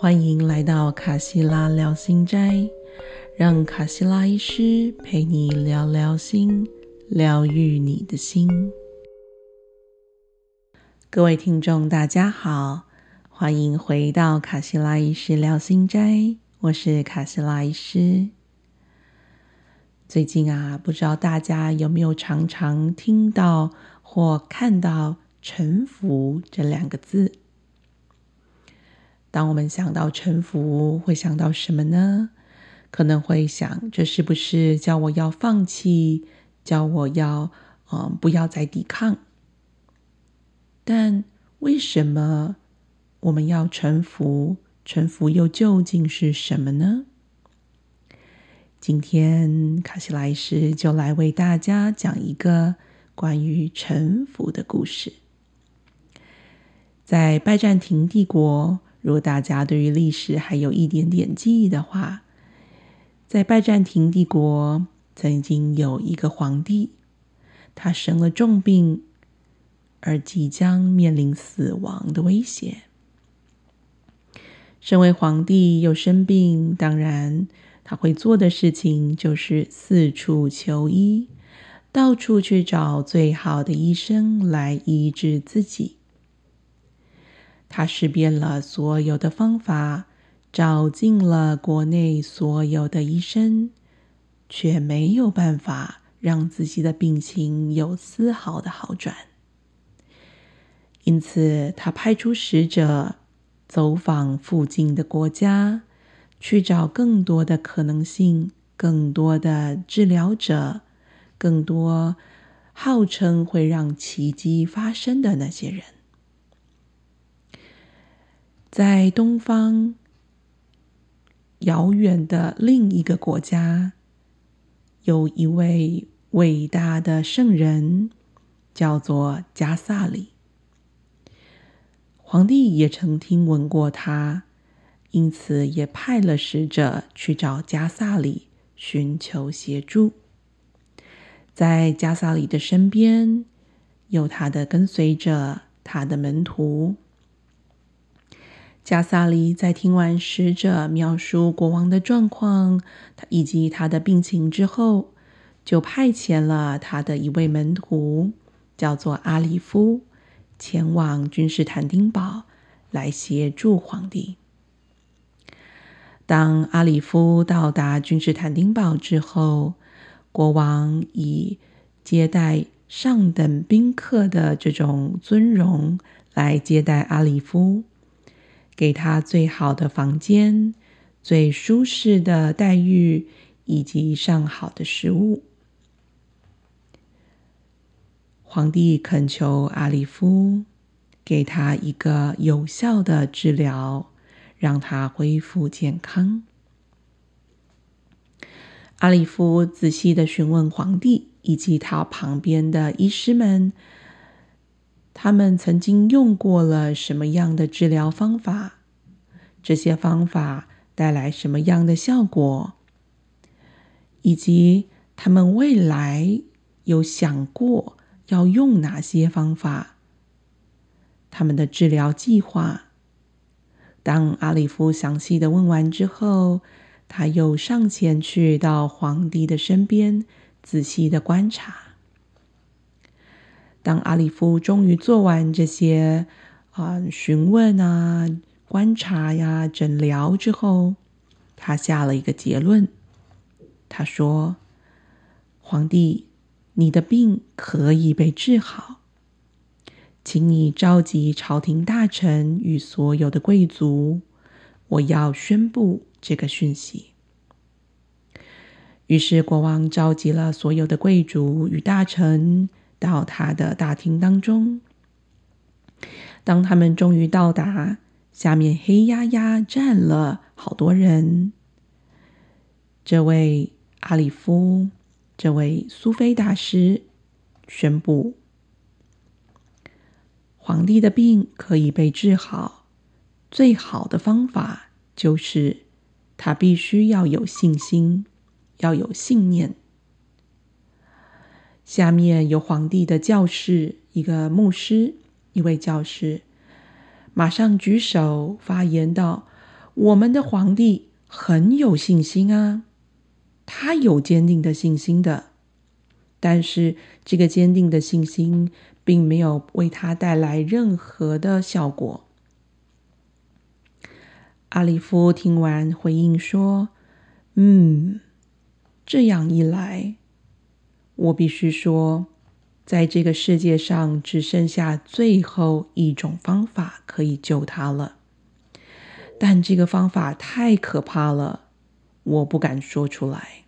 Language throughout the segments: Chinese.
欢迎来到卡西拉聊心斋，让卡西拉医师陪你聊聊心，疗愈你的心。各位听众，大家好，欢迎回到卡西拉医师聊心斋，我是卡西拉医师。最近啊，不知道大家有没有常常听到或看到“臣服”这两个字？当我们想到臣服，会想到什么呢？可能会想，这是不是叫我要放弃，叫我要嗯不要再抵抗？但为什么我们要臣服？臣服又究竟是什么呢？今天卡西莱斯就来为大家讲一个关于臣服的故事。在拜占庭帝国，如果大家对于历史还有一点点记忆的话，在拜占庭帝国曾经有一个皇帝，他生了重病，而即将面临死亡的威胁。身为皇帝又生病，当然。他会做的事情就是四处求医，到处去找最好的医生来医治自己。他试遍了所有的方法，找尽了国内所有的医生，却没有办法让自己的病情有丝毫的好转。因此，他派出使者走访附近的国家。去找更多的可能性，更多的治疗者，更多号称会让奇迹发生的那些人。在东方遥远的另一个国家，有一位伟大的圣人，叫做加萨里。皇帝也曾听闻过他。因此，也派了使者去找加萨里寻求协助。在加萨里的身边，有他的跟随者，他的门徒。加萨里在听完使者描述国王的状况，他以及他的病情之后，就派遣了他的一位门徒，叫做阿里夫，前往君士坦丁堡来协助皇帝。当阿里夫到达君士坦丁堡之后，国王以接待上等宾客的这种尊荣来接待阿里夫，给他最好的房间、最舒适的待遇以及上好的食物。皇帝恳求阿里夫给他一个有效的治疗。让他恢复健康。阿里夫仔细的询问皇帝以及他旁边的医师们，他们曾经用过了什么样的治疗方法？这些方法带来什么样的效果？以及他们未来有想过要用哪些方法？他们的治疗计划？当阿里夫详细的问完之后，他又上前去到皇帝的身边，仔细的观察。当阿里夫终于做完这些啊询问啊、观察呀、诊疗之后，他下了一个结论。他说：“皇帝，你的病可以被治好。”请你召集朝廷大臣与所有的贵族，我要宣布这个讯息。于是国王召集了所有的贵族与大臣到他的大厅当中。当他们终于到达，下面黑压压站了好多人。这位阿里夫，这位苏菲大师宣布。皇帝的病可以被治好，最好的方法就是他必须要有信心，要有信念。下面有皇帝的教士，一个牧师，一位教士，马上举手发言道：“我们的皇帝很有信心啊，他有坚定的信心的。但是这个坚定的信心并没有为他带来任何的效果。阿里夫听完回应说：“嗯，这样一来，我必须说，在这个世界上只剩下最后一种方法可以救他了。但这个方法太可怕了，我不敢说出来。”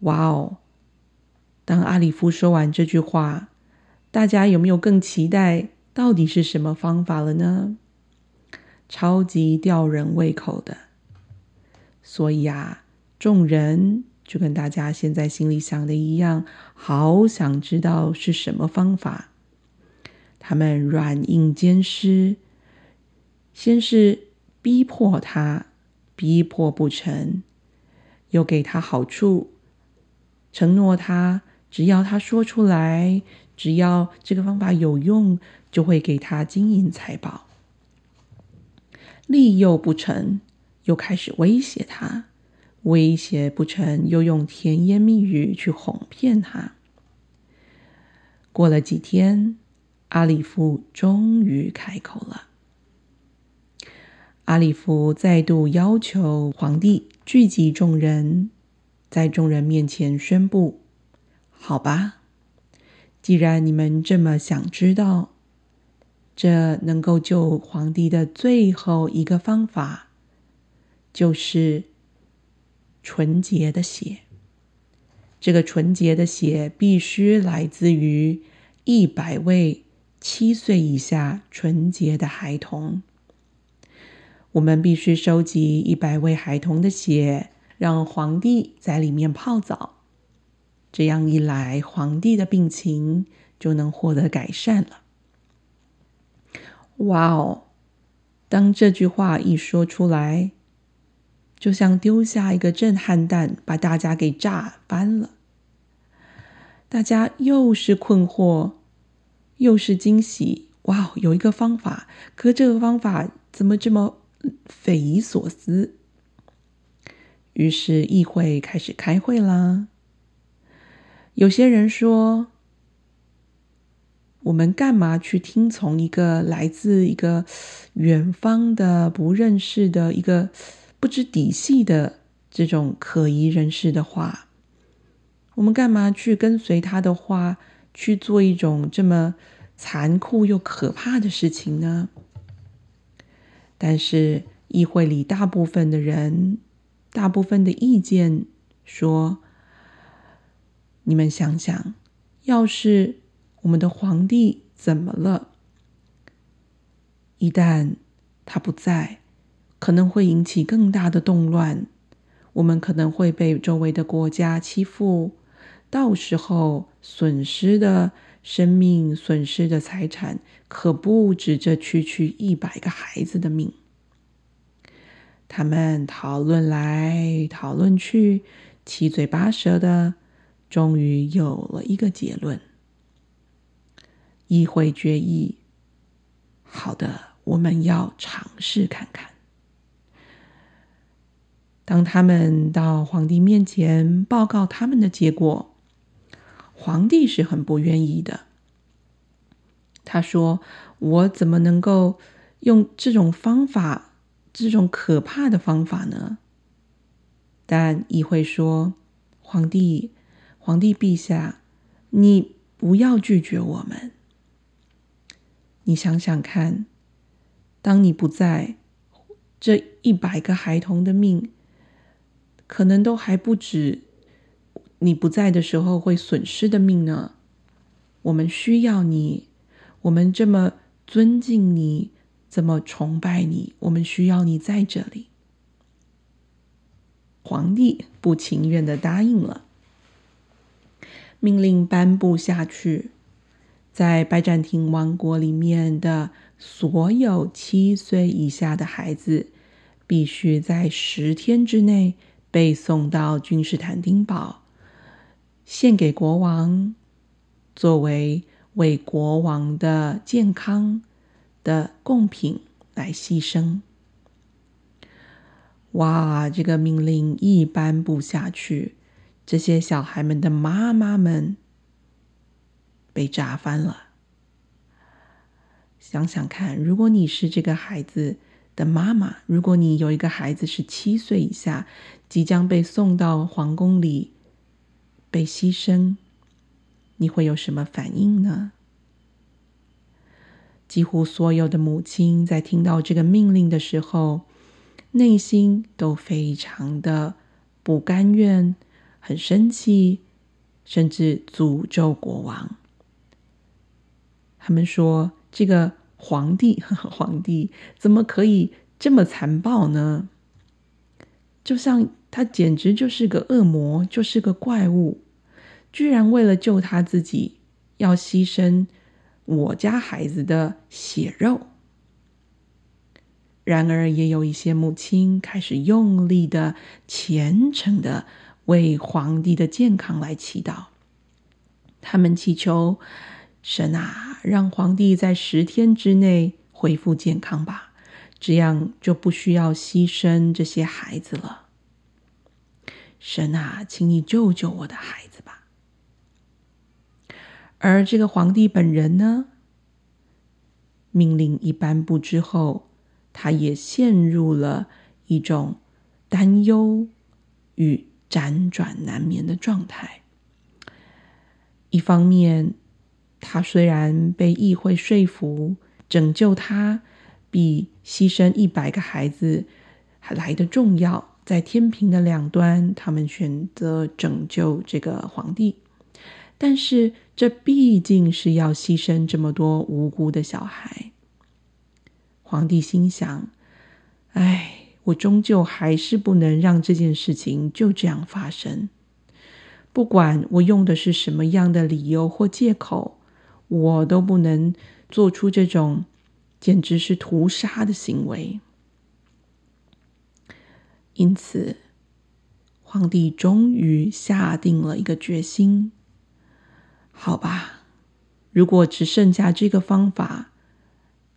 哇哦！当阿里夫说完这句话，大家有没有更期待到底是什么方法了呢？超级吊人胃口的，所以啊，众人就跟大家现在心里想的一样，好想知道是什么方法。他们软硬兼施，先是逼迫他，逼迫不成，又给他好处，承诺他只要他说出来，只要这个方法有用，就会给他金银财宝。利诱不成，又开始威胁他；威胁不成，又用甜言蜜语去哄骗他。过了几天，阿里夫终于开口了。阿里夫再度要求皇帝聚集众人，在众人面前宣布：“好吧，既然你们这么想知道。”这能够救皇帝的最后一个方法，就是纯洁的血。这个纯洁的血必须来自于一百位七岁以下纯洁的孩童。我们必须收集一百位孩童的血，让皇帝在里面泡澡。这样一来，皇帝的病情就能获得改善了。哇哦！当这句话一说出来，就像丢下一个震撼弹，把大家给炸翻了。大家又是困惑，又是惊喜。哇，有一个方法，可这个方法怎么这么匪夷所思？于是议会开始开会啦。有些人说。我们干嘛去听从一个来自一个远方的不认识的一个不知底细的这种可疑人士的话？我们干嘛去跟随他的话去做一种这么残酷又可怕的事情呢？但是议会里大部分的人，大部分的意见说：你们想想，要是……我们的皇帝怎么了？一旦他不在，可能会引起更大的动乱。我们可能会被周围的国家欺负，到时候损失的生命、损失的财产，可不止这区区一百个孩子的命。他们讨论来讨论去，七嘴八舌的，终于有了一个结论。议会决议，好的，我们要尝试看看。当他们到皇帝面前报告他们的结果，皇帝是很不愿意的。他说：“我怎么能够用这种方法，这种可怕的方法呢？”但议会说：“皇帝，皇帝陛下，你不要拒绝我们。”你想想看，当你不在，这一百个孩童的命，可能都还不止你不在的时候会损失的命呢。我们需要你，我们这么尊敬你，这么崇拜你，我们需要你在这里。皇帝不情愿的答应了，命令颁布下去。在拜占庭王国里面的所有七岁以下的孩子，必须在十天之内被送到君士坦丁堡，献给国王，作为为国王的健康的贡品来牺牲。哇！这个命令一颁布下去，这些小孩们的妈妈们被炸翻了。想想看，如果你是这个孩子的妈妈，如果你有一个孩子是七岁以下，即将被送到皇宫里被牺牲，你会有什么反应呢？几乎所有的母亲在听到这个命令的时候，内心都非常的不甘愿，很生气，甚至诅咒国王。他们说：“这个皇帝，皇帝怎么可以这么残暴呢？就像他简直就是个恶魔，就是个怪物，居然为了救他自己，要牺牲。”我家孩子的血肉。然而，也有一些母亲开始用力的、虔诚的为皇帝的健康来祈祷。他们祈求神啊，让皇帝在十天之内恢复健康吧，这样就不需要牺牲这些孩子了。神啊，请你救救我的孩子吧。而这个皇帝本人呢，命令一颁布之后，他也陷入了一种担忧与辗转难眠的状态。一方面，他虽然被议会说服，拯救他比牺牲一百个孩子还来得重要，在天平的两端，他们选择拯救这个皇帝。但是，这毕竟是要牺牲这么多无辜的小孩。皇帝心想：“哎，我终究还是不能让这件事情就这样发生。不管我用的是什么样的理由或借口，我都不能做出这种简直是屠杀的行为。”因此，皇帝终于下定了一个决心。好吧，如果只剩下这个方法，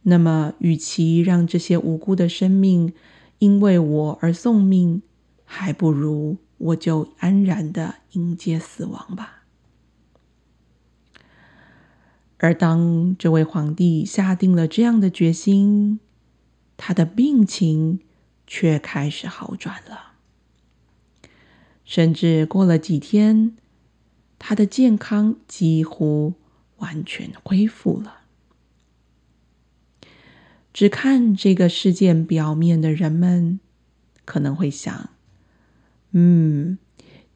那么与其让这些无辜的生命因为我而送命，还不如我就安然的迎接死亡吧。而当这位皇帝下定了这样的决心，他的病情却开始好转了，甚至过了几天。他的健康几乎完全恢复了。只看这个事件表面的人们可能会想：“嗯，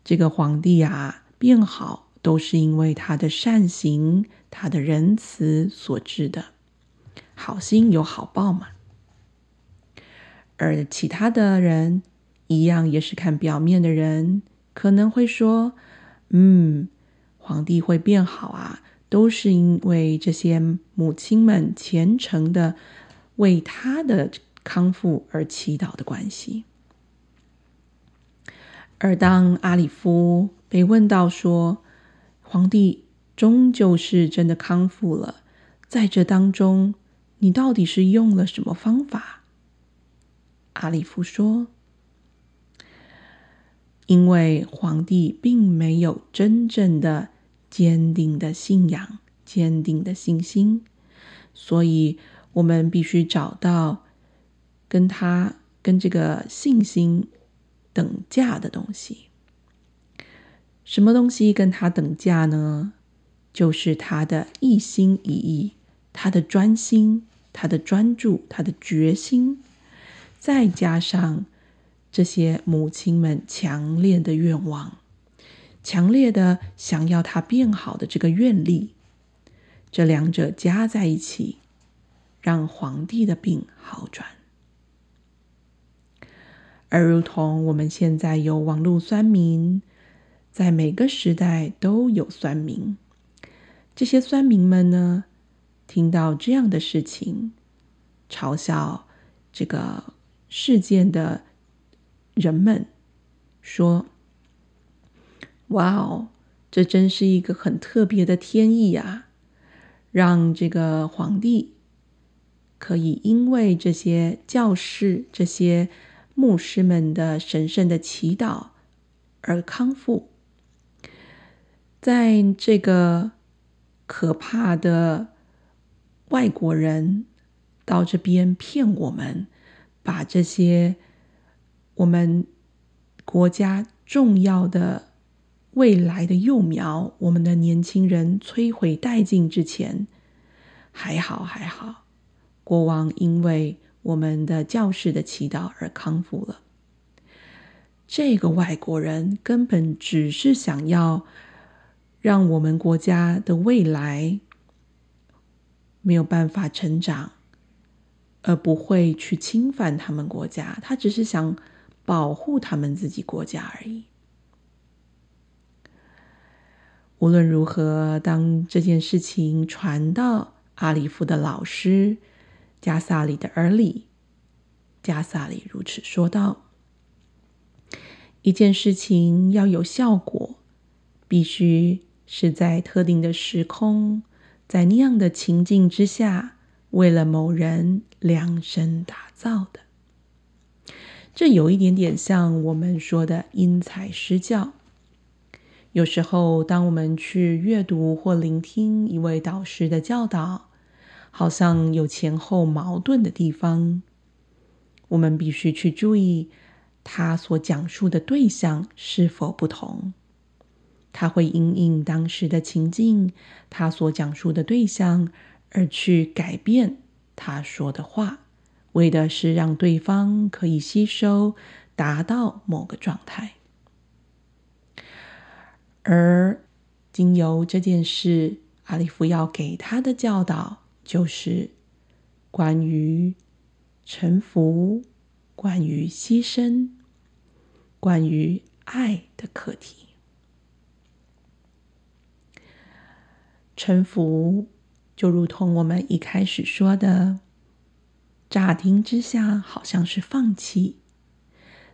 这个皇帝啊变好，都是因为他的善行、他的仁慈所致的。好心有好报嘛。”而其他的人一样，也是看表面的人，可能会说。嗯，皇帝会变好啊，都是因为这些母亲们虔诚的为他的康复而祈祷的关系。而当阿里夫被问到说，皇帝终究是真的康复了，在这当中，你到底是用了什么方法？阿里夫说。因为皇帝并没有真正的坚定的信仰、坚定的信心，所以我们必须找到跟他、跟这个信心等价的东西。什么东西跟他等价呢？就是他的一心一意、他的专心、他的专注、他的决心，再加上。这些母亲们强烈的愿望，强烈的想要他变好的这个愿力，这两者加在一起，让皇帝的病好转。而如同我们现在有网络酸民，在每个时代都有酸民，这些酸民们呢，听到这样的事情，嘲笑这个事件的。人们说：“哇哦，这真是一个很特别的天意啊！让这个皇帝可以因为这些教士、这些牧师们的神圣的祈祷而康复。在这个可怕的外国人到这边骗我们，把这些我们国家重要的未来的幼苗，我们的年轻人摧毁殆尽之前，还好还好，国王因为我们的教士的祈祷而康复了。这个外国人根本只是想要。让我们国家的未来没有办法成长，而不会去侵犯他们国家。他只是想保护他们自己国家而已。无论如何，当这件事情传到阿里夫的老师加萨里的耳里，加萨里如此说道：“一件事情要有效果，必须。”是在特定的时空，在那样的情境之下，为了某人量身打造的。这有一点点像我们说的因材施教。有时候，当我们去阅读或聆听一位导师的教导，好像有前后矛盾的地方，我们必须去注意他所讲述的对象是否不同。他会因应当时的情境，他所讲述的对象，而去改变他说的话，为的是让对方可以吸收，达到某个状态。而经由这件事，阿里夫要给他的教导，就是关于臣服、关于牺牲、关于爱的课题。臣服，就如同我们一开始说的，乍听之下好像是放弃，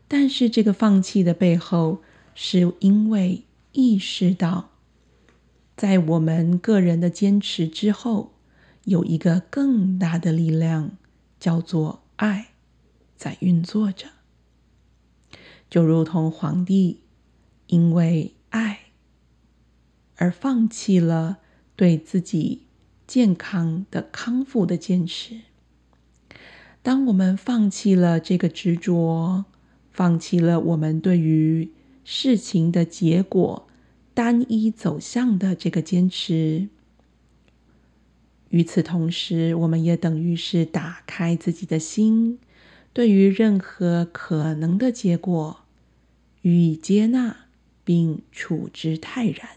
但是这个放弃的背后，是因为意识到，在我们个人的坚持之后，有一个更大的力量，叫做爱，在运作着。就如同皇帝因为爱而放弃了。对自己健康的康复的坚持。当我们放弃了这个执着，放弃了我们对于事情的结果单一走向的这个坚持，与此同时，我们也等于是打开自己的心，对于任何可能的结果予以接纳，并处之泰然。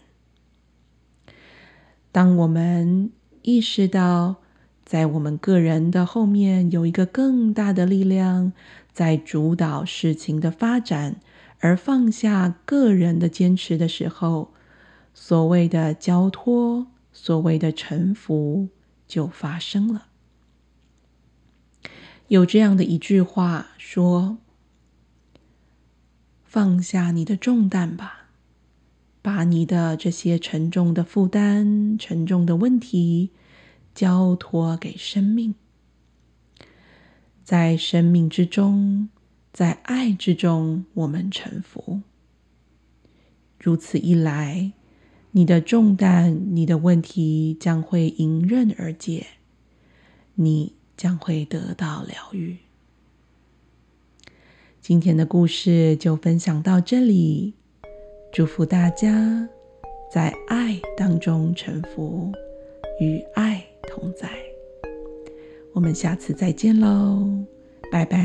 当我们意识到，在我们个人的后面有一个更大的力量在主导事情的发展，而放下个人的坚持的时候，所谓的交托，所谓的臣服就发生了。有这样的一句话说：“放下你的重担吧。”把你的这些沉重的负担、沉重的问题交托给生命，在生命之中，在爱之中，我们臣服。如此一来，你的重担、你的问题将会迎刃而解，你将会得到疗愈。今天的故事就分享到这里。祝福大家在爱当中沉浮，与爱同在。我们下次再见喽，拜拜。